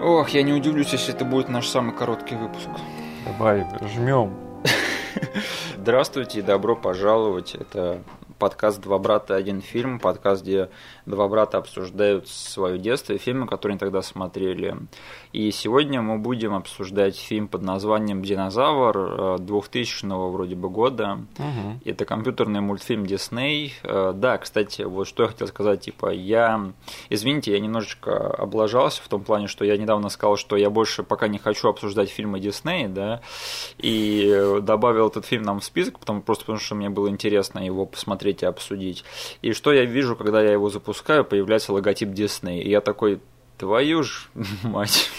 Ох, я не удивлюсь, если это будет наш самый короткий выпуск. Давай, жмем. Здравствуйте и добро пожаловать. Это подкаст «Два брата. Один фильм», подкаст, где два брата обсуждают свое детство и фильмы, которые они тогда смотрели. И сегодня мы будем обсуждать фильм под названием «Динозавр» 2000 э, вроде бы года. Угу. Это компьютерный мультфильм Дисней. Э, да, кстати, вот что я хотел сказать, типа, я, извините, я немножечко облажался в том плане, что я недавно сказал, что я больше пока не хочу обсуждать фильмы Дисней, да, и добавил этот фильм нам в список, потому, просто потому что мне было интересно его посмотреть и обсудить. И что я вижу, когда я его запускаю, появляется логотип Дисней, и я такой, твою ж мать.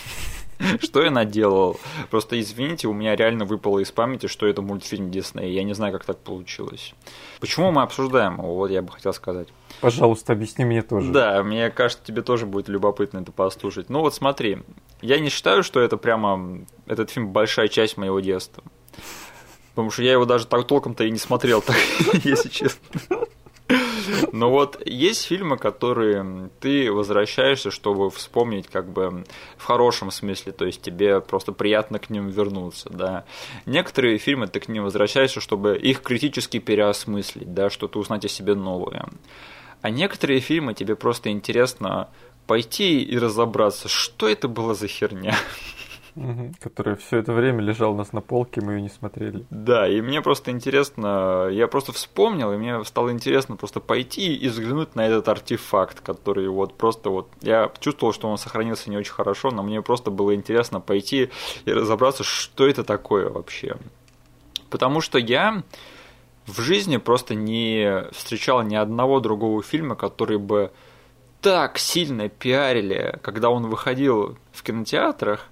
Что я наделал? Просто извините, у меня реально выпало из памяти, что это мультфильм Дисней. Я не знаю, как так получилось. Почему мы обсуждаем его? Вот я бы хотел сказать. Пожалуйста, объясни мне тоже. Да, мне кажется, тебе тоже будет любопытно это послушать. Ну вот смотри, я не считаю, что это прямо этот фильм большая часть моего детства. Потому что я его даже так толком-то и не смотрел, так, если честно. Но вот есть фильмы, которые ты возвращаешься, чтобы вспомнить как бы в хорошем смысле, то есть тебе просто приятно к ним вернуться, да. Некоторые фильмы ты к ним возвращаешься, чтобы их критически переосмыслить, да, что-то узнать о себе новое. А некоторые фильмы тебе просто интересно пойти и разобраться, что это было за херня. Угу. Который все это время лежал у нас на полке, мы ее не смотрели. Да, и мне просто интересно, я просто вспомнил, и мне стало интересно просто пойти и взглянуть на этот артефакт, который вот просто вот, я чувствовал, что он сохранился не очень хорошо, но мне просто было интересно пойти и разобраться, что это такое вообще. Потому что я в жизни просто не встречал ни одного другого фильма, который бы так сильно пиарили, когда он выходил в кинотеатрах,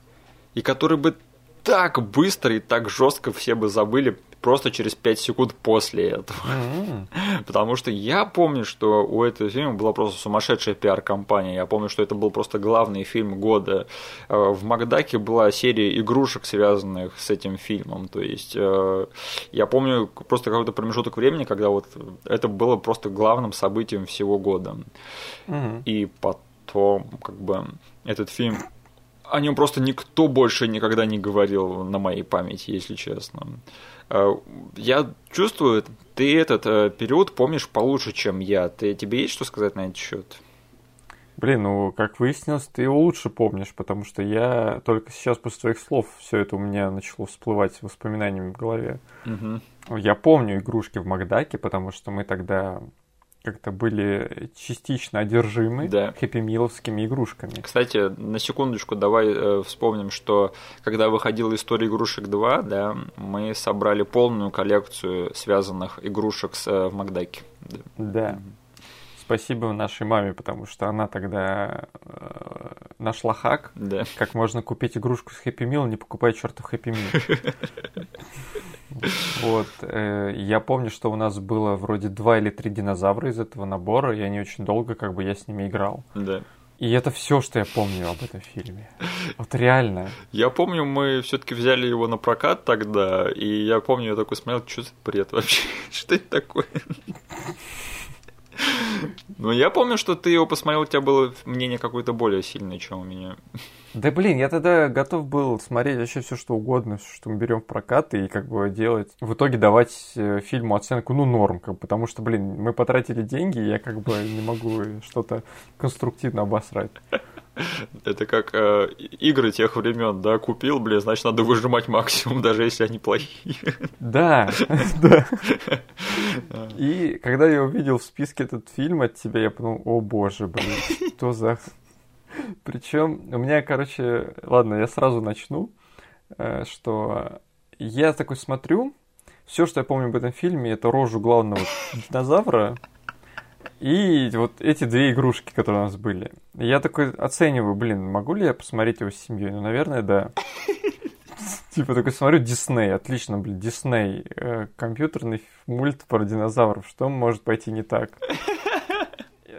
и который бы так быстро и так жестко все бы забыли просто через 5 секунд после этого. Mm-hmm. Потому что я помню, что у этого фильма была просто сумасшедшая пиар-компания. Я помню, что это был просто главный фильм года. Э, в Макдаке была серия игрушек, связанных с этим фильмом. То есть э, я помню просто какой-то промежуток времени, когда вот это было просто главным событием всего года. Mm-hmm. И потом, как бы, этот фильм о нем просто никто больше никогда не говорил на моей памяти, если честно. Э, я чувствую, ты этот э, период помнишь получше, чем я. Ты, тебе есть что сказать на этот счет? Блин, ну, как выяснилось, ты его лучше помнишь, потому что я только сейчас после твоих слов все это у меня начало всплывать воспоминаниями в голове. Угу. Я помню игрушки в Макдаке, потому что мы тогда как-то были частично одержимы да. хэппи-миловскими игрушками. Кстати, на секундочку давай э, вспомним, что когда выходила история игрушек 2, да, мы собрали полную коллекцию связанных игрушек с э, в Макдаке. Да. да. Спасибо нашей маме, потому что она тогда э, нашла хак, да. как можно купить игрушку с Хэппи Мил, не покупая чертов Хэппи Мил. Вот. Э, я помню, что у нас было вроде два или три динозавра из этого набора, и они очень долго, как бы, я с ними играл. Да. И это все, что я помню об этом фильме. Вот реально. Я помню, мы все-таки взяли его на прокат тогда, и я помню, я такой смотрел, что за бред вообще? Что это такое? Ну, я помню, что ты его посмотрел, у тебя было мнение какое-то более сильное, чем у меня. Да блин, я тогда готов был смотреть вообще все что угодно, что мы берем в прокат и как бы делать. В итоге давать э, фильму оценку, ну, норм, как, потому что, блин, мы потратили деньги, и я как бы не могу что-то конструктивно обосрать. Это как э, игры тех времен, да, купил, блин, значит, надо выжимать максимум, даже если они плохие. Да, да. И когда я увидел в списке этот фильм от тебя, я подумал, о боже, блин, что за... Причем у меня, короче, ладно, я сразу начну, э, что я такой смотрю, все, что я помню об этом фильме, это рожу главного динозавра, и вот эти две игрушки, которые у нас были. Я такой оцениваю, блин, могу ли я посмотреть его с семьей? Ну, наверное, да. Типа такой смотрю, Дисней, отлично, блин, Дисней, э, компьютерный мульт про динозавров, что может пойти не так?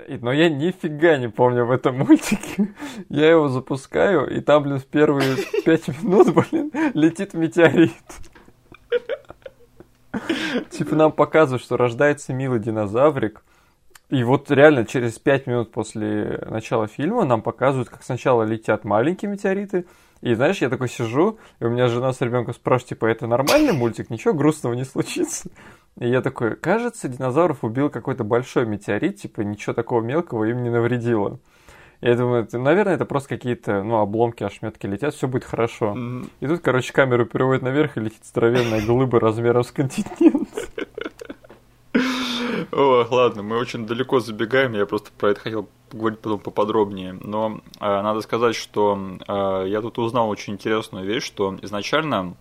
Но я нифига не помню об этом мультике. Я его запускаю, и там, блин, в первые пять минут, блин, летит метеорит. Типа нам показывают, что рождается милый динозаврик, И вот реально через пять минут после начала фильма нам показывают, как сначала летят маленькие метеориты, и знаешь, я такой сижу, и у меня жена с ребенком спрашивает, типа, это нормальный мультик, ничего грустного не случится? И я такой, кажется, динозавров убил какой-то большой метеорит, типа, ничего такого мелкого им не навредило. Я думаю, это, наверное, это просто какие-то, ну, обломки, ошметки летят, все будет хорошо. Mm-hmm. И тут, короче, камеру переводит наверх, и летит здоровенная глыба размером с континент. Ох, ладно, мы очень далеко забегаем, я просто про это хотел поговорить потом поподробнее. Но э, надо сказать, что э, я тут узнал очень интересную вещь, что изначально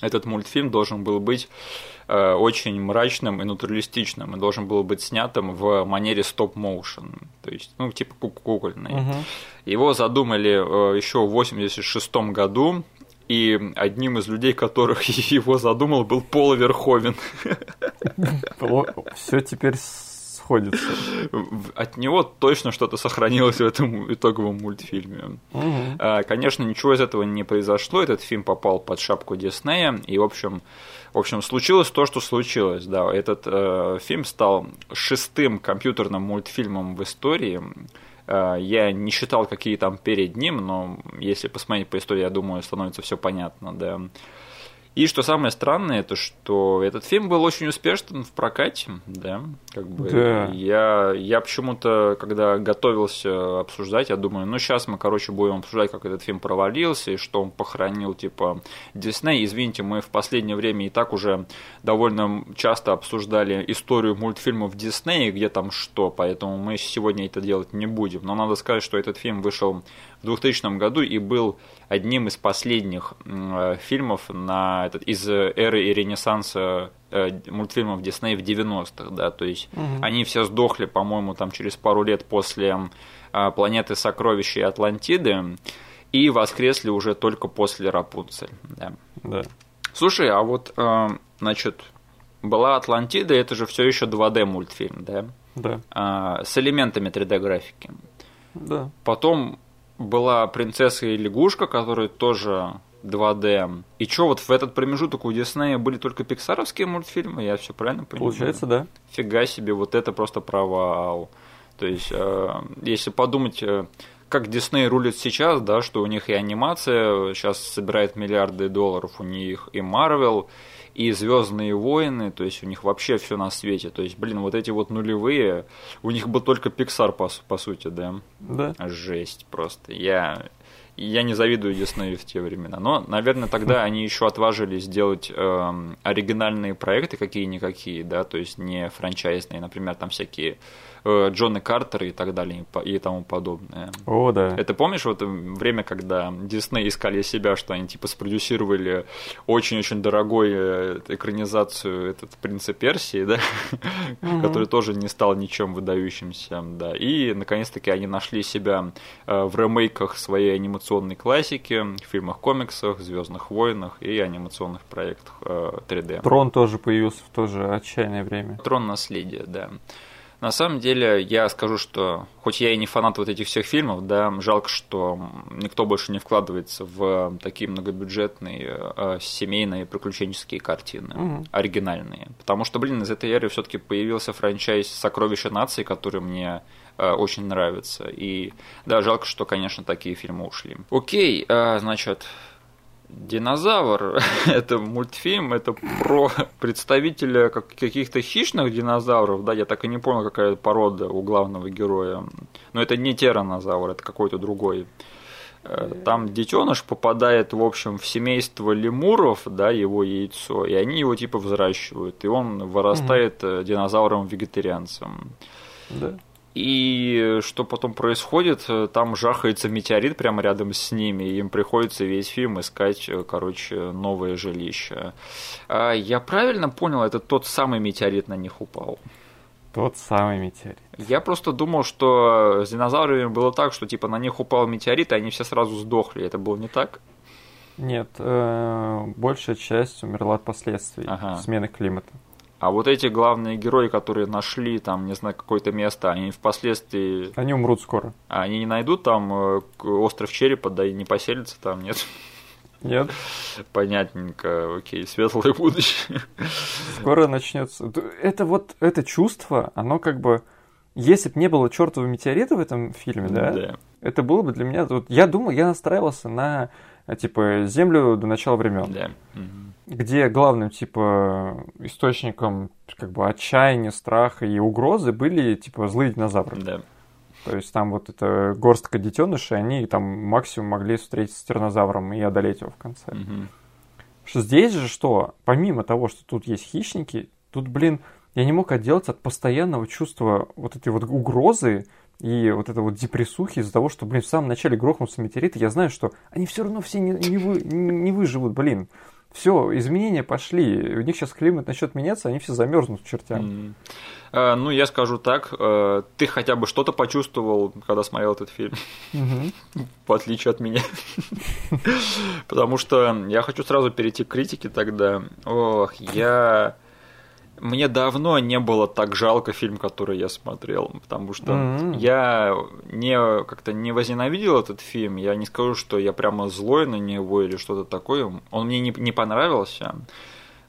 этот мультфильм должен был быть э, очень мрачным и натуралистичным, и должен был быть снятым в манере стоп-моушен, то есть, ну, типа кукольный. Угу. Его задумали э, еще в 86 году, и одним из людей, которых его задумал, был Пол Верховен. Все теперь сходится. От него точно что-то сохранилось в этом итоговом мультфильме. Угу. Конечно, ничего из этого не произошло. Этот фильм попал под шапку Диснея, и, в общем, в общем, случилось то, что случилось. Да, этот э, фильм стал шестым компьютерным мультфильмом в истории. Э, я не считал, какие там перед ним, но если посмотреть по истории, я думаю, становится все понятно, да. И что самое странное, это что этот фильм был очень успешен в прокате, да, как бы. Да. Я, я почему-то, когда готовился обсуждать, я думаю, ну сейчас мы, короче, будем обсуждать, как этот фильм провалился и что он похоронил, типа, Дисней. Извините, мы в последнее время и так уже довольно часто обсуждали историю мультфильмов Диснея, где там что, поэтому мы сегодня это делать не будем. Но надо сказать, что этот фильм вышел в 2000 году и был одним из последних э, фильмов на этот, из эры и ренессанса э, мультфильмов Дисней в 90-х, да, то есть угу. они все сдохли, по-моему, там через пару лет после э, «Планеты сокровища» и «Атлантиды», и воскресли уже только после Рапунцель, да. да. Слушай, а вот, значит, была Атлантида, это же все еще 2D мультфильм, да? Да. А, с элементами 3D графики. Да. Потом была принцесса и лягушка, которые тоже 2D. И что, вот в этот промежуток у Диснея были только пиксаровские мультфильмы, я все правильно понимаю? Получается, да. Фига себе, вот это просто провал. То есть, э, если подумать, э, как Дисней рулит сейчас, да, что у них и анимация сейчас собирает миллиарды долларов, у них и Марвел, и Звездные войны, то есть у них вообще все на свете. То есть, блин, вот эти вот нулевые, у них был только Pixar, по, по сути, да? Да. Жесть просто. Я, я не завидую Диснею в те времена. Но, наверное, тогда они еще отважились сделать э, оригинальные проекты какие-никакие, да, то есть не франчайзные, например, там всякие Э, Джона Картера и так далее и тому подобное. О, да. Это помнишь вот время, когда Дисней искали себя, что они типа спродюсировали очень-очень дорогой э, экранизацию этот «Принца Персии», да, угу. который тоже не стал ничем выдающимся, да, и наконец-таки они нашли себя э, в ремейках своей анимационной классики, в фильмах, комиксах, Звездных войнах и анимационных проектах 3D. Трон тоже появился в то же отчаянное время. Трон наследия, да. На самом деле, я скажу, что хоть я и не фанат вот этих всех фильмов, да, жалко, что никто больше не вкладывается в такие многобюджетные э, семейные приключенческие картины, угу. оригинальные. Потому что, блин, из этой эры все-таки появился франчайз Сокровища нации, который мне э, очень нравится. И да, жалко, что, конечно, такие фильмы ушли. Окей, э, значит, Динозавр – это мультфильм, это про представителя каких-то хищных динозавров, да, я так и не понял, какая порода у главного героя. Но это не тиранозавр, это какой-то другой. Э, там детеныш попадает, в общем, в семейство лемуров, да, его яйцо, и они его типа взращивают, и он вырастает угу. динозавром-вегетарианцем. Да. И что потом происходит, там жахается метеорит прямо рядом с ними, и им приходится весь фильм искать, короче, новое жилище. А я правильно понял, это тот самый метеорит на них упал? Тот самый метеорит. Я просто думал, что с динозаврами было так, что типа на них упал метеорит, и они все сразу сдохли. Это было не так? Нет, э, большая часть умерла от последствий ага. смены климата. А вот эти главные герои, которые нашли там, не знаю, какое-то место, они впоследствии... Они умрут скоро. Они не найдут там э, остров черепа, да и не поселятся там, нет? Нет. Понятненько, окей, светлое будущее. Скоро начнется. Это вот, это чувство, оно как бы если бы не было чертового метеорита в этом фильме, да, Да. это было бы для меня... Вот, я думал, я настраивался на, типа, Землю до начала времен. Да. Где главным, типа, источником, как бы, отчаяния, страха и угрозы были, типа, злые динозавры. Да. То есть там вот эта горстка детенышей, они там максимум могли встретиться с тиранозавром и одолеть его в конце. Мгм. Что здесь же что? Помимо того, что тут есть хищники, тут, блин, я не мог отделаться от постоянного чувства вот этой вот угрозы и вот этой вот депрессухи из-за того, что, блин, в самом начале грохнулся метеорит, я знаю, что они все равно все не, не, вы- не выживут, блин. Все, изменения пошли. У них сейчас климат начнет меняться, они все замерзнут к чертям. Мгм. А, Ну, я скажу так, э, ты хотя бы что-то почувствовал, когда смотрел этот фильм, Мгм. в отличие от меня. Потому что я хочу сразу перейти к критике тогда. Ох, я... Мне давно не было так жалко фильм, который я смотрел, потому что Мгм. я не как-то не возненавидел этот фильм. Я не скажу, что я прямо злой на него или что-то такое. Он мне не, не понравился.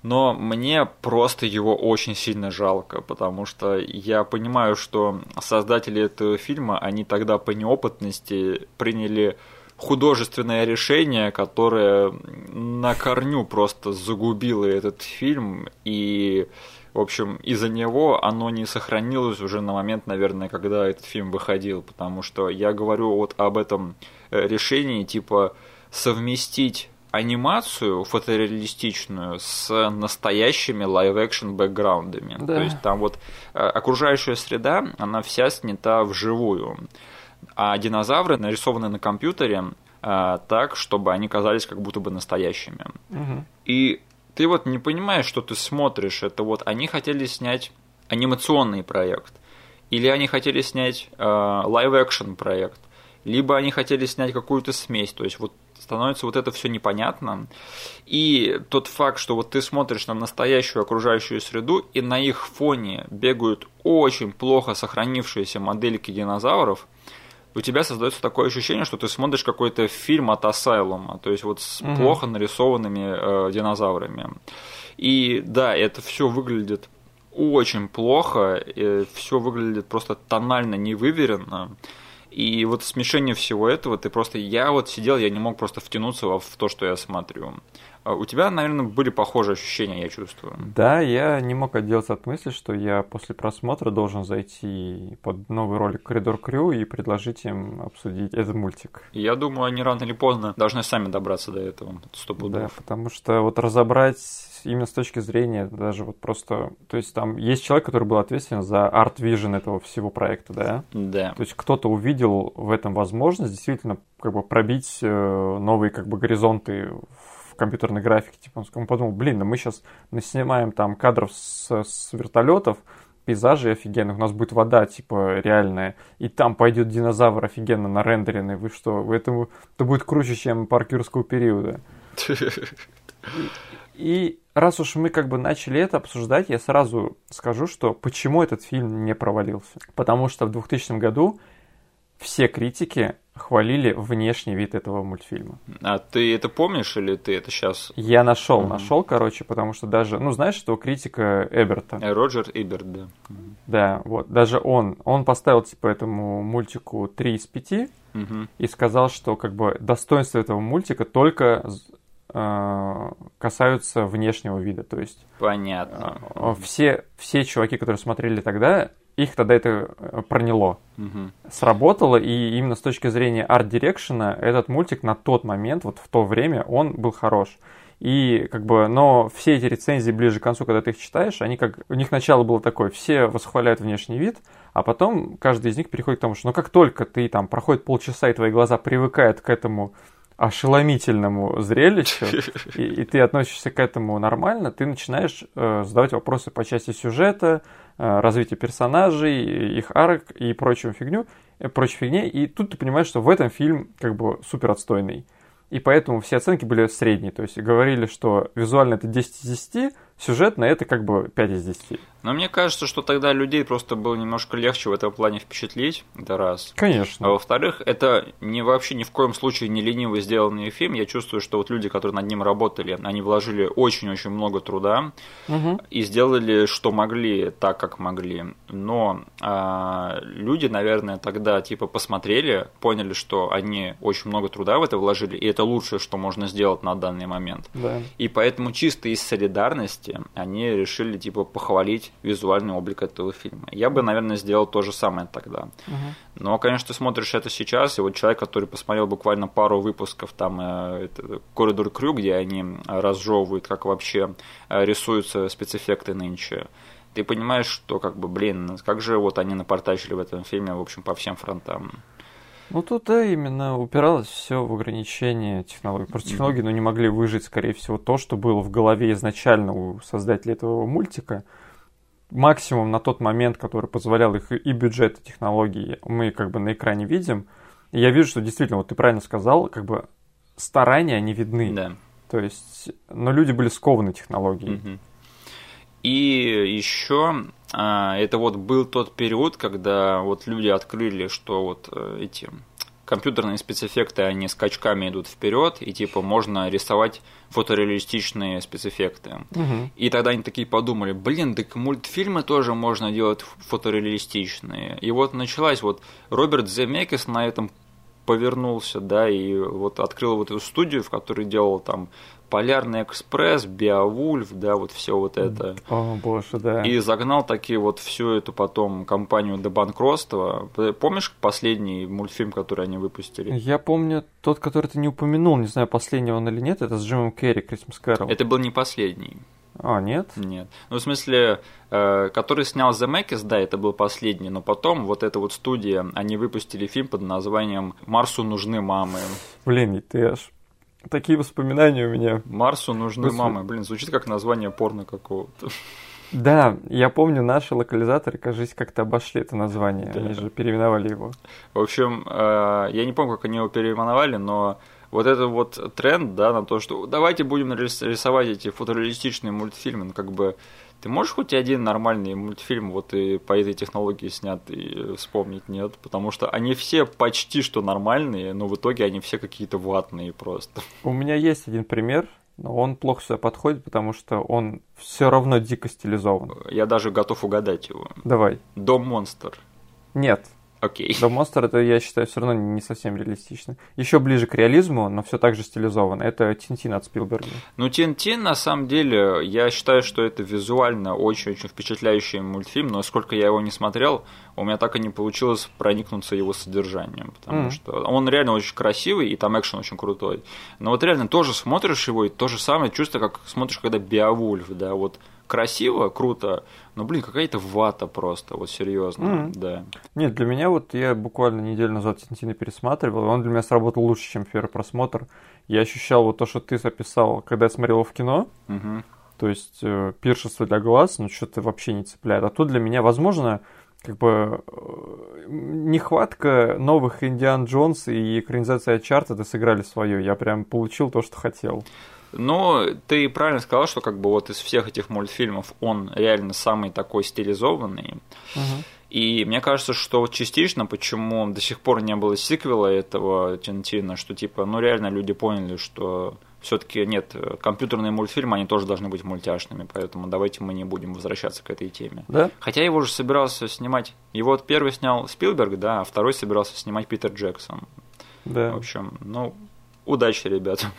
Но мне просто его очень сильно жалко, потому что я понимаю, что создатели этого фильма, они тогда по неопытности приняли художественное решение, которое на корню просто загубило этот фильм, и, в общем, из-за него оно не сохранилось уже на момент, наверное, когда этот фильм выходил, потому что я говорю вот об этом э, решении, типа, совместить анимацию фотореалистичную с настоящими live-action background ами. Да. То есть там вот э, окружающая среда, она вся снята вживую. А динозавры нарисованы на компьютере э, так, чтобы они казались как будто бы настоящими. Мгм. И ты вот не понимаешь, что ты смотришь. Это вот они хотели снять анимационный проект, или они хотели снять live-action проект, либо они хотели снять какую-то смесь. То есть вот становится вот это все непонятно. И тот факт, что вот ты смотришь на настоящую окружающую среду, и на их фоне бегают очень плохо сохранившиеся модельки динозавров, у тебя создается такое ощущение, что ты смотришь какой-то фильм от Асайлума, то есть вот с Мгм. плохо нарисованными э, динозаврами. И да, это все выглядит очень плохо, все выглядит просто тонально невыверенно. И вот смешение всего этого, ты просто... Я вот сидел, я не мог просто втянуться в то, что я смотрю. А У тебя, наверное, были похожие ощущения, я чувствую. Да, я не мог отделаться от мысли, что я после просмотра должен зайти под новый ролик Коридор Крю и предложить им обсудить этот мультик. Я думаю, они рано или поздно должны сами добраться до этого. Сто Да, потому что вот разобрать именно с точки зрения даже вот просто... То есть там есть человек, который был ответственен за арт-вижн этого всего проекта, да? Да. То есть кто-то увидел в этом возможность действительно как бы пробить э, новые как бы горизонты в компьютерной графике. Типа он, он подумал, блин, да мы сейчас снимаем там кадров с, с вертолетов, пейзажей офигенных, у нас будет вода, типа, реальная, и там пойдет динозавр офигенно нарендеренный, вы что, вы это, это будет круче, чем парк юрского периода. И раз уж мы как бы начали это обсуждать, я сразу скажу, что почему этот фильм не провалился. Потому что в 2000 году все критики хвалили внешний вид этого мультфильма. А ты это помнишь или ты это сейчас? Я нашел, Мгм. нашел, короче, потому что даже, ну, знаешь, что критика Эберта, Роджер Иберт, да. да, вот, даже он, он поставил, типа, этому мультику 3 из 5 Мгм. и сказал, что, как бы, достоинства этого мультика только э, касаются внешнего вида, то есть Понятно. А, Все, все чуваки, которые смотрели тогда, их тогда это э, проняло. Мгм. Сработало, и именно с точки зрения арт-дирекшена этот мультик на тот момент, вот в то время, он был хорош. И как бы, но все эти рецензии ближе к концу, когда ты их читаешь, они как, у них начало было такое, все восхваляют внешний вид, а потом каждый из них переходит к тому, что ну как только ты там проходит полчаса, и твои глаза привыкают к этому ошеломительному зрелищу, и, и ты относишься к этому нормально, ты начинаешь э, задавать вопросы по части сюжета, э, развития персонажей, их арок и прочую фигню, э, прочей фигне, и тут ты понимаешь, что в этом фильм как бы супер отстойный. И поэтому все оценки были средние. То есть говорили, что визуально это 10 из 10, сюжетно это как бы 5 из 10. Но мне кажется, что тогда людей просто было немножко легче в этом плане впечатлить, это раз. Конечно. А во-вторых, это не вообще ни в коем случае не лениво сделанный фильм. Я чувствую, что вот люди, которые над ним работали, они вложили очень-очень много труда угу. и сделали, что могли, так, как могли. Но а, люди, наверное, тогда типа посмотрели, поняли, что они очень много труда в это вложили, и это лучшее, что можно сделать на данный момент. Да. И поэтому чисто из солидарности они решили типа похвалить визуальный облик этого фильма. Я бы, наверное, сделал то же самое тогда. Угу. Но, конечно, ты смотришь это сейчас, и вот человек, который посмотрел буквально пару выпусков, там, э, это, «Коридор Крю», где они разжевывают, как вообще э, рисуются спецэффекты нынче, ты понимаешь, что, как бы, блин, как же вот они напортачили в этом фильме, в общем, по всем фронтам. Ну, тут, да, именно упиралось все в ограничение технологий. Просто технологии, ну, не могли выжить, скорее всего, то, что было в голове изначально у создателей этого мультика – максимум на тот момент, который позволял их и бюджет, и технологии, мы как бы на экране видим. И я вижу, что действительно, вот ты правильно сказал, как бы старания, они видны. Да. То есть, но люди были скованы технологией. Угу. И еще а, это вот был тот период, когда вот люди открыли, что вот э, эти компьютерные спецэффекты, они скачками идут вперед, и типа можно рисовать фотореалистичные спецэффекты. Угу. И тогда они такие подумали, блин, так мультфильмы тоже можно делать фотореалистичные. И вот началась вот Роберт Земекис на этом повернулся, да, и вот открыл вот эту студию, в которой делал там Полярный экспресс, Биовульф, да, вот все вот это. О, боже, да. И загнал такие вот всю эту потом компанию до банкротства. Помнишь последний мультфильм, который они выпустили? Я помню тот, который ты не упомянул, не знаю, последний он или нет, это с Джимом Керри, Крисмас Кэрол. Это был не последний. А, нет? Нет. Ну, в смысле, э, который снял Земекис, да, это был последний, но потом вот эта вот студия, они выпустили фильм под названием «Марсу нужны мамы». Блин, ты аж Такие воспоминания у меня. Марсу нужны Гос... мамы. Блин, звучит как название порно какого-то. Да, я помню, наши локализаторы, кажется, как-то обошли это название. Да. Они же переименовали его. В общем, э, я не помню, как они его переименовали, но вот этот вот тренд, да, на то, что давайте будем рисовать эти фотореалистичные мультфильмы, ну, как бы ты можешь хоть один нормальный мультфильм вот и по этой технологии снят и вспомнить? Нет, потому что они все почти что нормальные, но в итоге они все какие-то ватные просто. У меня есть один пример, но он плохо сюда подходит, потому что он все равно дико стилизован. Я даже готов угадать его. Давай. Дом монстр. Нет. Окей. Okay. монстр это, я считаю, все равно не совсем реалистично. Еще ближе к реализму, но все так же стилизовано. Это Тинтин от Спилберга. Ну, Тинтин, на самом деле, я считаю, что это визуально очень-очень впечатляющий мультфильм, но сколько я его не смотрел, у меня так и не получилось проникнуться его содержанием, потому mm. что он реально очень красивый, и там экшен очень крутой. Но вот реально тоже смотришь его, и то же самое чувство, как смотришь, когда Биовульф, да, вот красиво, круто, но, блин, какая-то вата просто, вот серьезно, mm-hmm. да. Нет, для меня вот я буквально неделю назад Тинтина пересматривал, и он для меня сработал лучше, чем первый просмотр. Я ощущал вот то, что ты записал, когда я смотрел его в кино. Mm-hmm. То есть э, пиршество для глаз, ну что-то вообще не цепляет. А тут для меня, возможно, как бы э, нехватка новых Индиан Джонс и экранизация Чарта сыграли свое. Я прям получил то, что хотел. Но ты правильно сказал, что как бы вот из всех этих мультфильмов он реально самый такой стилизованный. Угу. И мне кажется, что частично, почему до сих пор не было сиквела этого Тинтина, что типа, ну реально люди поняли, что все-таки нет, компьютерные мультфильмы, они тоже должны быть мультяшными, поэтому давайте мы не будем возвращаться к этой теме. Да? Хотя его же собирался снимать, его вот первый снял Спилберг, да, а второй собирался снимать Питер Джексон. Да. В общем, ну, удачи, ребята.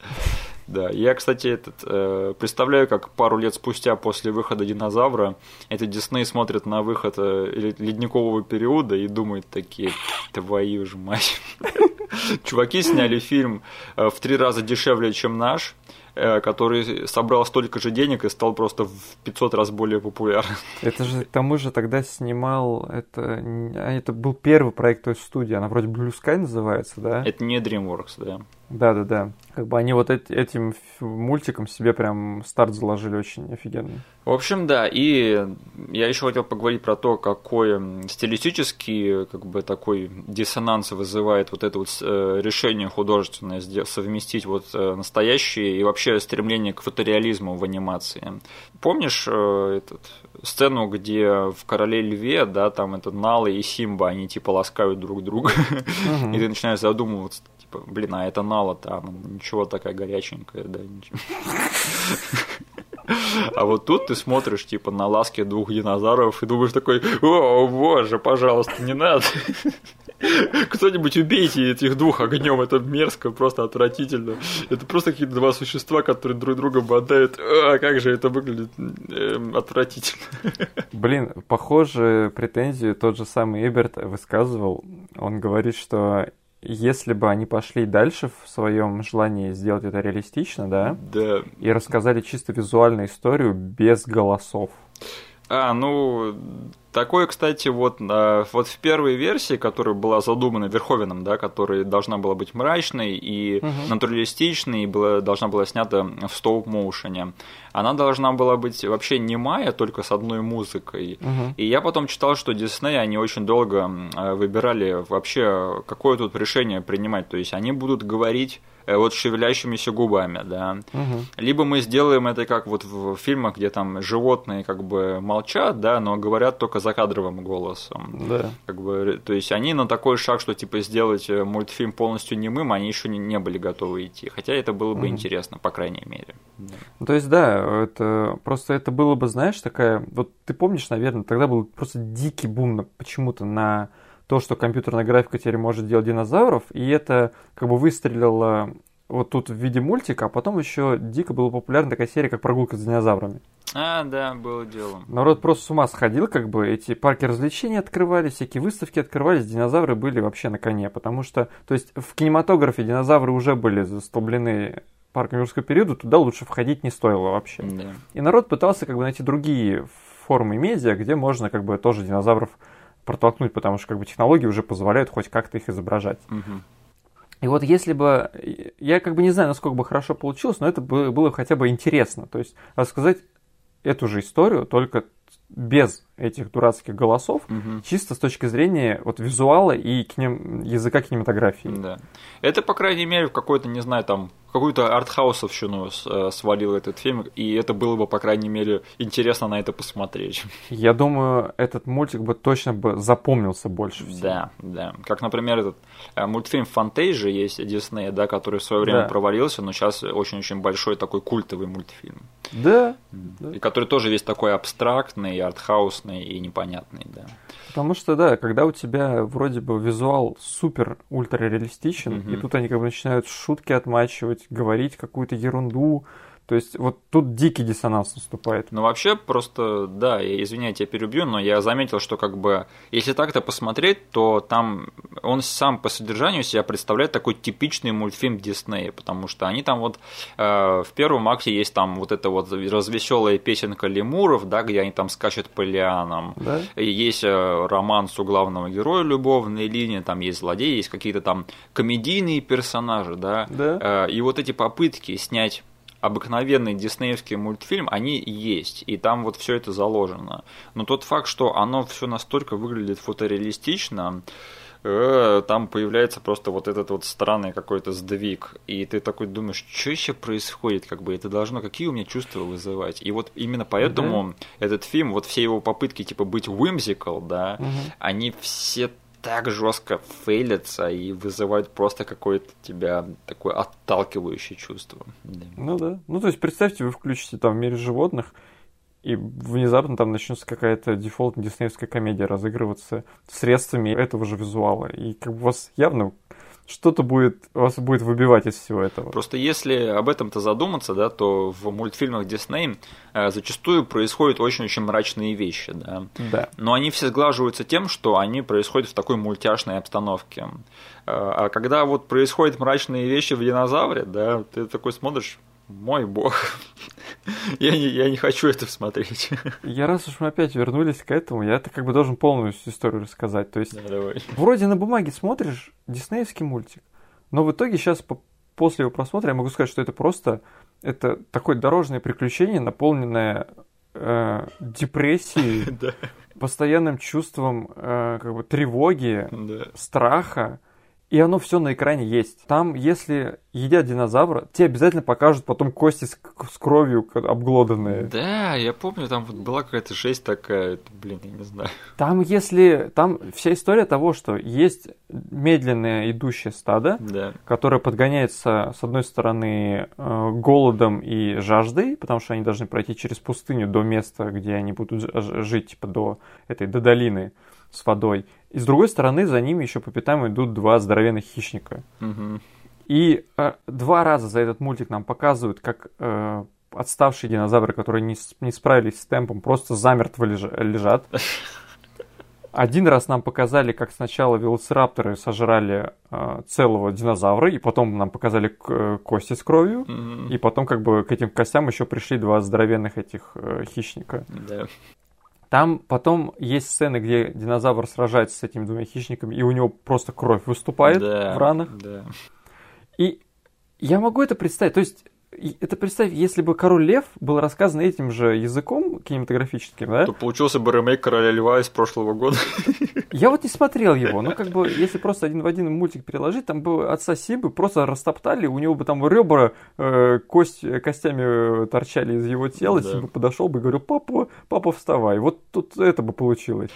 Да, я, кстати, этот, э, представляю, как пару лет спустя после выхода «Динозавра» это Дисней смотрит на выход э, ледникового периода и думает такие, твою ж мать. Чуваки сняли фильм э, в три раза дешевле, чем наш, э, который собрал столько же денег и стал просто в 500 раз более популярным. Это же, к тому же тогда снимал, это, а, это был первый проект той студии, она вроде Blue Sky называется, да? Это не DreamWorks, да. Да-да-да. Как бы они вот этим мультиком себе прям старт заложили очень офигенный. В общем, да, и я еще хотел поговорить про то, какой стилистический как бы такой диссонанс вызывает вот это вот э, решение художественное совместить вот э, настоящее и вообще стремление к фотореализму в анимации. Помнишь э, этот сцену, где в Короле Льве, да, там это Налы и Симба, они типа ласкают друг друга, и ты начинаешь задумываться, типа, блин, а это Нала-то, она ничего такая горяченькая, да. А вот тут ты смотришь, типа, на ласки двух динозавров и думаешь такой, о, боже, пожалуйста, не надо. Кто-нибудь убейте этих двух огнем, это мерзко, просто отвратительно. Это просто какие-то два существа, которые друг друга бодают. А как же это выглядит э, отвратительно. Блин, похоже, претензию тот же самый Эберт высказывал. Он говорит, что если бы они пошли дальше в своем желании сделать это реалистично, да? Да. И рассказали чисто визуальную историю без голосов. А, ну, Такое, кстати, вот, а, вот в первой версии, которая была задумана Верховеном, да, которая должна была быть мрачной и угу. натуралистичной, и была, должна была снята в стоп-моушене, она должна была быть вообще немая, только с одной музыкой. Угу. И я потом читал, что Дисней, они очень долго а, выбирали вообще, какое тут решение принимать. То есть они будут говорить Э, вот шевелящимися губами, да. Угу. Либо мы сделаем это как вот в фильмах, где там животные как бы молчат, да, но говорят только закадровым голосом. Да. Как бы, то есть они на такой шаг, что типа сделать э, мультфильм полностью немым, они еще не, не были готовы идти. Хотя это было бы угу. интересно, по крайней мере. Да. Ну, то есть, да, это просто это было бы, знаешь, такая. Вот ты помнишь, наверное, тогда был просто дикий бум почему-то на то, что компьютерная графика теперь может делать динозавров, и это как бы выстрелило вот тут в виде мультика, а потом еще дико была популярна такая серия, как «Прогулка с динозаврами». А, да, было дело. Народ просто с ума сходил, как бы эти парки развлечений открывались, всякие выставки открывались, динозавры были вообще на коне, потому что, то есть в кинематографе динозавры уже были застолблены парком юрского периода, туда лучше входить не стоило вообще. Да. И народ пытался как бы найти другие формы медиа, где можно как бы тоже динозавров протолкнуть, потому что как бы технологии уже позволяют хоть как-то их изображать. Угу. И вот если бы, я как бы не знаю, насколько бы хорошо получилось, но это было хотя бы интересно. То есть рассказать эту же историю, только без этих дурацких голосов, угу. чисто с точки зрения вот визуала и кинем... языка кинематографии. Да. Это, по крайней мере, в какой-то, не знаю, там, какую-то артхаусовщину э, свалил этот фильм, и это было бы, по крайней мере, интересно на это посмотреть. Я думаю, этот мультик бы точно бы запомнился больше всего. Да, да. Как, например, этот э, мультфильм «Фантейжи» есть Дисней, да, который в свое время да. провалился, но сейчас очень-очень большой такой культовый мультфильм. Да. И который тоже весь такой абстрактный, артхаусный и непонятный, да. Потому что, да, когда у тебя вроде бы визуал супер ультра реалистичен, угу. и тут они как бы начинают шутки отмачивать, говорить какую-то ерунду, то есть вот тут дикий диссонанс наступает. Ну вообще просто, да, я извиняюсь, я перебью, но я заметил, что как бы, если так-то посмотреть, то там он сам по содержанию себя представляет такой типичный мультфильм Диснея, потому что они там вот э, в первом акте есть там вот эта вот развеселая песенка лемуров, да, где они там скачут по лианам. Да? Есть э, романс у главного героя, любовная линия, там есть злодеи, есть какие-то там комедийные персонажи, да, да? Э, и вот эти попытки снять обыкновенный диснеевский мультфильм, они есть, и там вот все это заложено. Но тот факт, что оно все настолько выглядит фотореалистично, э, там появляется просто вот этот вот странный какой-то сдвиг, и ты такой думаешь, что еще происходит, как бы это должно, какие у меня чувства вызывать. И вот именно поэтому mm-hmm. этот фильм, вот все его попытки типа быть whimsical, да, mm-hmm. они все так жестко фейлятся и вызывают просто какое-то тебя такое отталкивающее чувство. Ну да. Ну то есть представьте, вы включите там в мире животных, и внезапно там начнется какая-то дефолтная диснеевская комедия разыгрываться средствами этого же визуала. И как бы у вас явно что-то будет, вас будет выбивать из всего этого. Просто если об этом-то задуматься, да, то в мультфильмах Дисней э, зачастую происходят очень-очень мрачные вещи, да. Да. Но они все сглаживаются тем, что они происходят в такой мультяшной обстановке. Э, а когда вот происходят мрачные вещи в динозавре, да, ты такой смотришь, мой бог, я, не, я не хочу это смотреть. Я раз уж мы опять вернулись к этому, я это как бы должен полную историю рассказать. То есть, да, давай. вроде на бумаге смотришь диснеевский мультик, но в итоге сейчас по после его просмотра я могу сказать, что это просто это такое дорожное приключение, наполненное э, депрессией, постоянным чувством э, как бы тревоги, страха и оно все на экране есть. Там, если едят динозавра, тебе обязательно покажут потом кости с, с кровью обглоданные. Да, я помню, там вот была какая-то жесть такая, блин, я не знаю. Там, если, там вся история того, что есть медленное идущее стадо, да. которое подгоняется, с одной стороны, э, голодом и жаждой, потому что они должны пройти через пустыню до места, где они будут жить, типа до этой, до долины с водой. И с другой стороны, за ними еще по пятам идут два здоровенных хищника. Угу. И э, два раза за этот мультик нам показывают, как э, отставшие динозавры, которые не, не справились с темпом, просто замертво лежа, лежат. Один раз нам показали, как сначала велоцирапторы сожрали э, целого динозавра, и потом нам показали к, э, кости с кровью, mm-hmm. и потом как бы к этим костям еще пришли два здоровенных этих э, хищника. Yeah. Там потом есть сцены, где динозавр сражается с этими двумя хищниками, и у него просто кровь выступает да, в ранах. Да. И я могу это представить. То есть это представь, если бы Король Лев был рассказан этим же языком кинематографическим, да? То получился бы ремейк Короля Льва из прошлого года. Я вот не смотрел его, но как бы, если просто один в один мультик переложить, там бы отца Сибы просто растоптали, у него бы там ребра э, кость, костями торчали из его тела, да. Сиба подошел бы и говорил, папа, папа, вставай. Вот тут это бы получилось.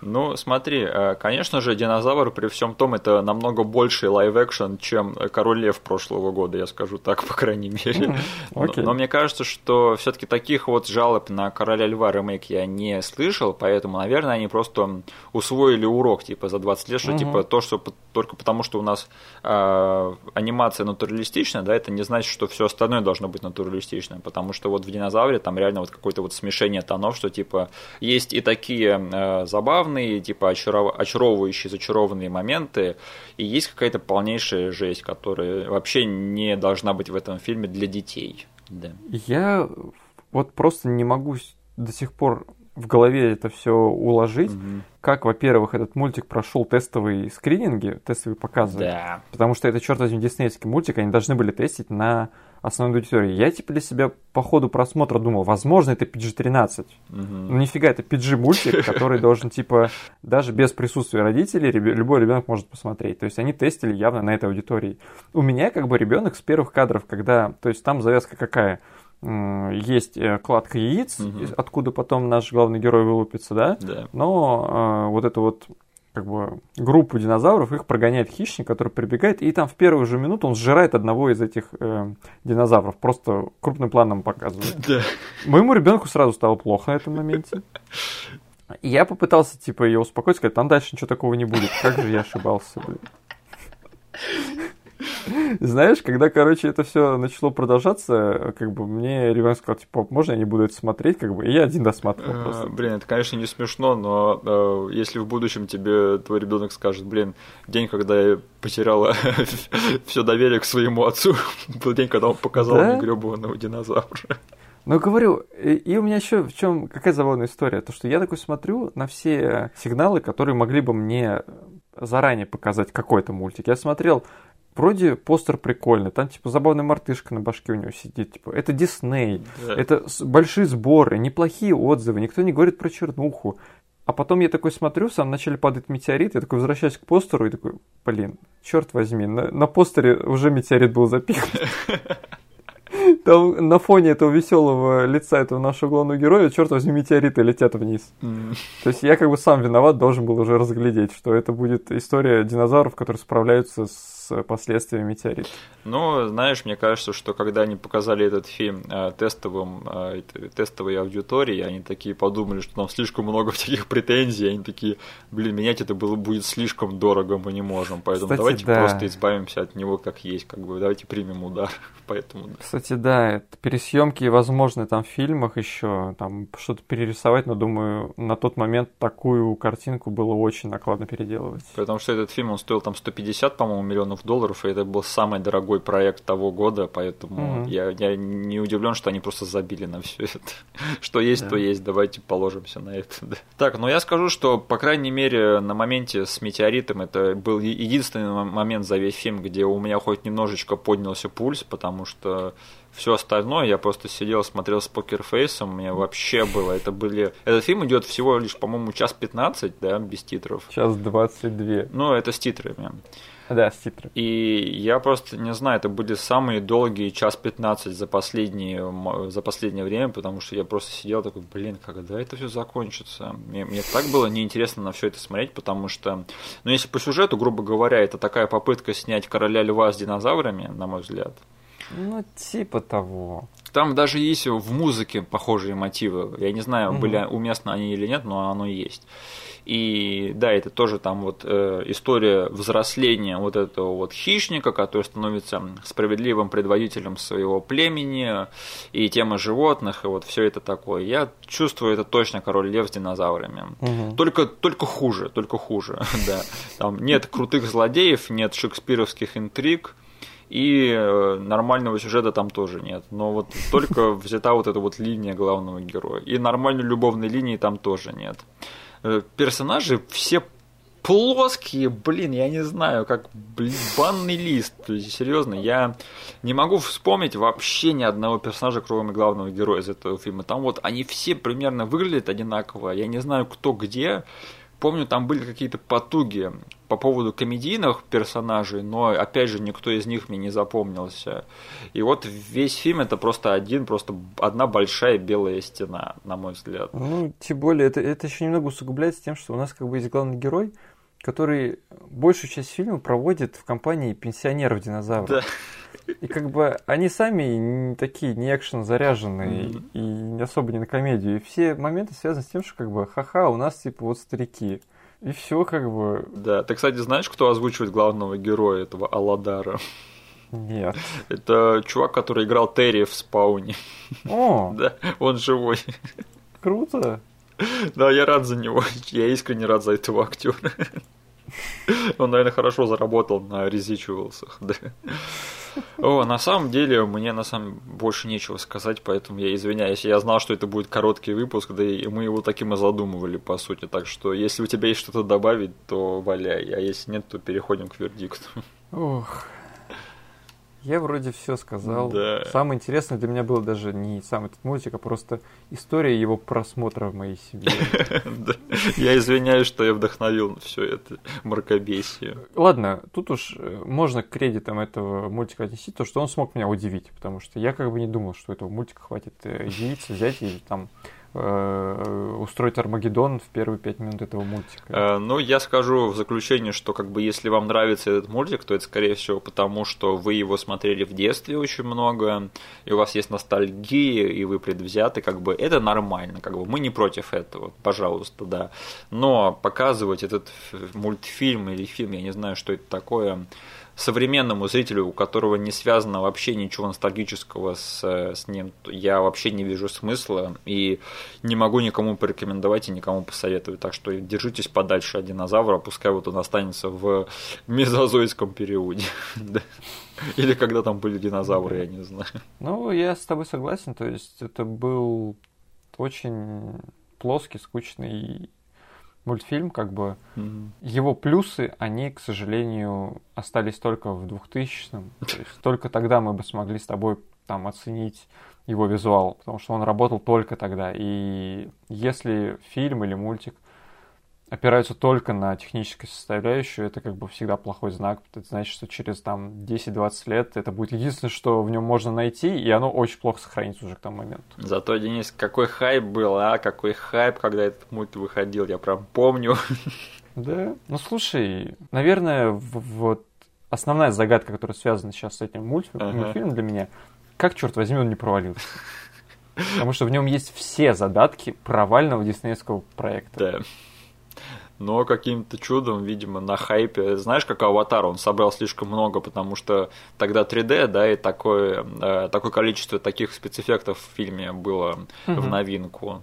Ну, смотри, э, конечно же, динозавр при всем том это намного больше live-action, чем Король Лев прошлого года, я скажу так, по крайней мере. Mm, okay. но, но мне кажется, что все-таки таких вот жалоб на Короля Льва ремейк я не слышал, поэтому, наверное, они просто усвоили урок, типа, за 20 лет, что, mm-hmm. типа, то, что только потому, что у нас э, анимация натуралистичная, да, это не значит, что все остальное должно быть натуралистичным, потому что вот в динозавре там реально вот какое-то вот смешение тонов, что, типа, есть и такие э, забавные забавные, типа очаров... очаровывающие, зачарованные моменты, и есть какая-то полнейшая жесть, которая вообще не должна быть в этом фильме для детей. Да. Я вот просто не могу до сих пор в голове это все уложить, угу. как, во-первых, этот мультик прошел тестовые скрининги, тестовые показы. Да. Потому что это, черт возьми, диснеевский мультик, они должны были тестить на основной аудитории. Я типа для себя по ходу просмотра думал, возможно, это PG-13. Угу. Ну нифига, это PG-мультик, который должен типа даже без присутствия родителей любой ребенок может посмотреть. То есть они тестили явно на этой аудитории. У меня как бы ребенок с первых кадров, когда, то есть там завязка какая? есть э, кладка яиц, угу. откуда потом наш главный герой вылупится, да? Да. Но э, вот это вот как бы группу динозавров, их прогоняет хищник, который прибегает, и там в первую же минуту он сжирает одного из этих э, динозавров, просто крупным планом показывает. Да. Моему ребенку сразу стало плохо на этом моменте. И я попытался, типа, ее успокоить, сказать, там дальше ничего такого не будет. Как же я ошибался, блин. Знаешь, когда, короче, это все начало продолжаться, как бы мне ребенок сказал, типа, можно я не буду это смотреть, как бы, и я один досматривал а, просто. Блин, это, конечно, не смешно, но э, если в будущем тебе твой ребенок скажет, блин, день, когда я потеряла все доверие к своему отцу, был день, когда он показал мне гребаного динозавра. Ну, говорю, и, и у меня еще в чем какая забавная история, то что я такой смотрю на все сигналы, которые могли бы мне заранее показать какой-то мультик. Я смотрел вроде постер прикольный, там типа забавная мартышка на башке у него сидит, типа это Дисней, да. это большие сборы, неплохие отзывы, никто не говорит про чернуху. А потом я такой смотрю, в самом начале падает метеорит, я такой возвращаюсь к постеру и такой, блин, черт возьми, на, на постере уже метеорит был запихнут. Там на фоне этого веселого лица этого нашего главного героя, черт возьми, метеориты летят вниз. Mm. То есть я как бы сам виноват, должен был уже разглядеть, что это будет история динозавров, которые справляются с последствиями метеорита. Ну, знаешь, мне кажется, что когда они показали этот фильм э, тестовым, э, тестовой аудитории, они такие подумали, что нам слишком много всяких претензий, они такие, блин, менять это было будет слишком дорого, мы не можем, поэтому Кстати, давайте да. просто избавимся от него как есть, как бы давайте примем удар. Поэтому. Кстати, да, это пересъемки возможны там в фильмах еще, там что-то перерисовать, но думаю, на тот момент такую картинку было очень накладно переделывать. Потому что этот фильм, он стоил там 150, по-моему, миллионов долларов, и это был самый дорогой проект того года, поэтому угу. я, я не удивлен, что они просто забили на все это. Что есть, да. то есть, давайте положимся на это. Да. Так, ну я скажу, что, по крайней мере, на моменте с метеоритом это был единственный момент за весь фильм, где у меня хоть немножечко поднялся пульс, потому что все остальное я просто сидел, смотрел с покерфейсом, мне вообще было, это были... Этот фильм идет всего лишь, по-моему, час 15, да, без титров. Час 22. Ну, это с титрами. Да, с титрами. И я просто не знаю, это были самые долгие час 15 за последние, за последнее время, потому что я просто сидел такой, блин, когда это все закончится? Мне, мне так было неинтересно на все это смотреть, потому что, ну, если по сюжету, грубо говоря, это такая попытка снять короля льва с динозаврами, на мой взгляд. Ну, типа того. Там даже есть в музыке похожие мотивы. Я не знаю, были уместны они или нет, но оно есть. И да, это тоже там вот э, история взросления вот этого вот хищника, который становится справедливым предводителем своего племени, и тема животных, и вот все это такое. Я чувствую, это точно король лев с динозаврами. Угу. Только, только хуже, только хуже, да. Там нет крутых злодеев, нет шекспировских интриг, и э, нормального сюжета там тоже нет. Но вот только взята вот эта вот линия главного героя. И нормальной любовной линии там тоже нет. Э, персонажи все плоские, блин, я не знаю, как блин, банный лист. То есть, серьезно, я не могу вспомнить вообще ни одного персонажа, кроме главного героя из этого фильма. Там вот они все примерно выглядят одинаково. Я не знаю, кто где. Помню, там были какие-то потуги по поводу комедийных персонажей, но опять же никто из них мне не запомнился. И вот весь фильм это просто один, просто одна большая белая стена, на мой взгляд. Ну, тем более, это, это еще немного усугубляется тем, что у нас как бы есть главный герой, который большую часть фильма проводит в компании пенсионеров динозавров. Да. И как бы они сами не такие не экшен заряженные mm-hmm. и не особо не на комедию. И все моменты связаны с тем, что как бы ха-ха, у нас типа вот старики. И все как бы. Да, ты, кстати, знаешь, кто озвучивает главного героя этого Аладара? Нет. Это чувак, который играл Терри в спауне. О! Да, он живой. Круто. Да, я рад за него. Я искренне рад за этого актера. Он, наверное, хорошо заработал на резичивалсах, да. О, на самом деле, мне на самом больше нечего сказать, поэтому я извиняюсь. Я знал, что это будет короткий выпуск, да и мы его таким и задумывали, по сути. Так что, если у тебя есть что-то добавить, то валяй, а если нет, то переходим к вердикту. Ох, я вроде все сказал. Да. Самое интересное для меня было даже не сам этот мультик, а просто история его просмотра в моей семье. Я извиняюсь, что я вдохновил все это мракобесие. Ладно, тут уж э, можно к кредитам этого мультика отнести то, что он смог меня удивить, потому что я как бы не думал, что этого мультика хватит э, яиц взять и там устроить Армагеддон в первые пять минут этого мультика? Э, ну, я скажу в заключение, что как бы если вам нравится этот мультик, то это скорее всего потому, что вы его смотрели в детстве очень много, и у вас есть ностальгия, и вы предвзяты, как бы это нормально, как бы мы не против этого, пожалуйста, да. Но показывать этот мультфильм или фильм, я не знаю, что это такое, современному зрителю, у которого не связано вообще ничего ностальгического с, с ним, я вообще не вижу смысла и не могу никому порекомендовать и никому посоветовать. Так что держитесь подальше от динозавра, пускай вот он останется в мезозойском периоде. Или когда там были динозавры, я не знаю. Ну, я с тобой согласен. То есть это был очень плоский, скучный мультфильм, как бы mm-hmm. его плюсы, они, к сожалению, остались только в 2000-м. То есть только тогда мы бы смогли с тобой там оценить его визуал, потому что он работал только тогда. И если фильм или мультик опираются только на техническую составляющую, это как бы всегда плохой знак. Это значит, что через там 10-20 лет это будет единственное, что в нем можно найти, и оно очень плохо сохранится уже к тому моменту. Зато, Денис, какой хайп был, а? Какой хайп, когда этот мульт выходил, я прям помню. Да. Ну, слушай, наверное, вот основная загадка, которая связана сейчас с этим мультфильмом, ага. для меня, как, черт возьми, он не провалился? Потому что в нем есть все задатки провального диснеевского проекта. Да. Но каким-то чудом, видимо, на хайпе. Знаешь, как Аватар, он собрал слишком много, потому что тогда 3D, да, и такое, э, такое количество таких спецэффектов в фильме было угу. в новинку.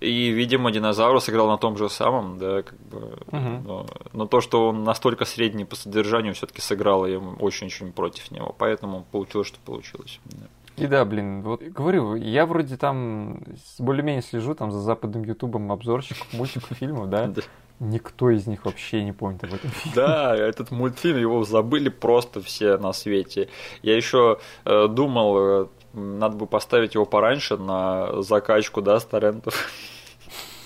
И, видимо, динозавр сыграл на том же самом, да, как бы. Угу. Но, но то, что он настолько средний по содержанию, все-таки сыграло ему очень-очень против него. Поэтому получилось, что получилось. Да. И да, блин, вот говорю, я вроде там более-менее слежу там за западным ютубом обзорщиков мультиков, фильмов, да? Никто из них вообще не помнит об этом фильме. Да, этот мультфильм, его забыли просто все на свете. Я еще э, думал, э, надо бы поставить его пораньше на закачку, да, с торрентов.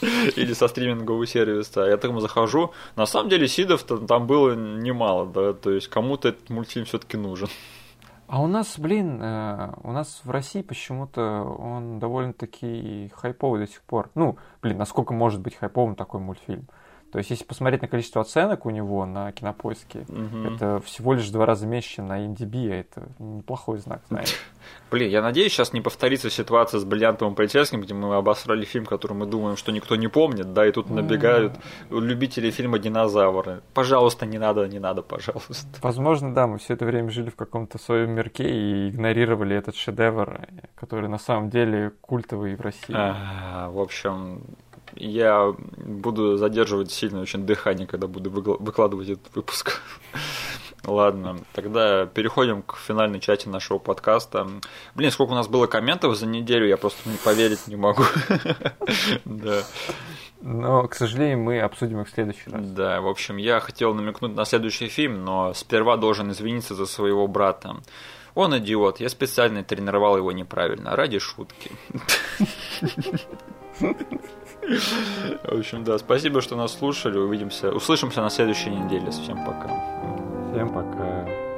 Или со стримингового сервиса. Я там захожу. На самом деле, сидов там было немало, да. То есть кому-то этот мультфильм все-таки нужен. А у нас, блин, э, у нас в России почему-то он довольно-таки хайповый до сих пор. Ну, блин, насколько может быть хайповым такой мультфильм? То есть, если посмотреть на количество оценок у него на кинопоиске, угу. это всего лишь два раза меньше, на IMDb, а это неплохой знак, знаешь. Блин, я надеюсь, сейчас не повторится ситуация с бриллиантовым полицейским, где мы обосрали фильм, который мы думаем, что никто не помнит, да, и тут набегают любители фильма динозавры. Пожалуйста, не надо, не надо, пожалуйста. Возможно, да, мы все это время жили в каком-то своем мирке и игнорировали этот шедевр, который на самом деле культовый в России. А, в общем, я буду задерживать сильно очень дыхание, когда буду выкладывать этот выпуск. Ладно, тогда переходим к финальной части нашего подкаста. Блин, сколько у нас было комментов за неделю, я просто не поверить не могу. Да. Но, к сожалению, мы обсудим их в следующий раз. Да, в общем, я хотел намекнуть на следующий фильм, но сперва должен извиниться за своего брата. Он идиот, я специально тренировал его неправильно, ради шутки. В общем, да, спасибо, что нас слушали. Увидимся, услышимся на следующей неделе. Всем пока. Всем пока.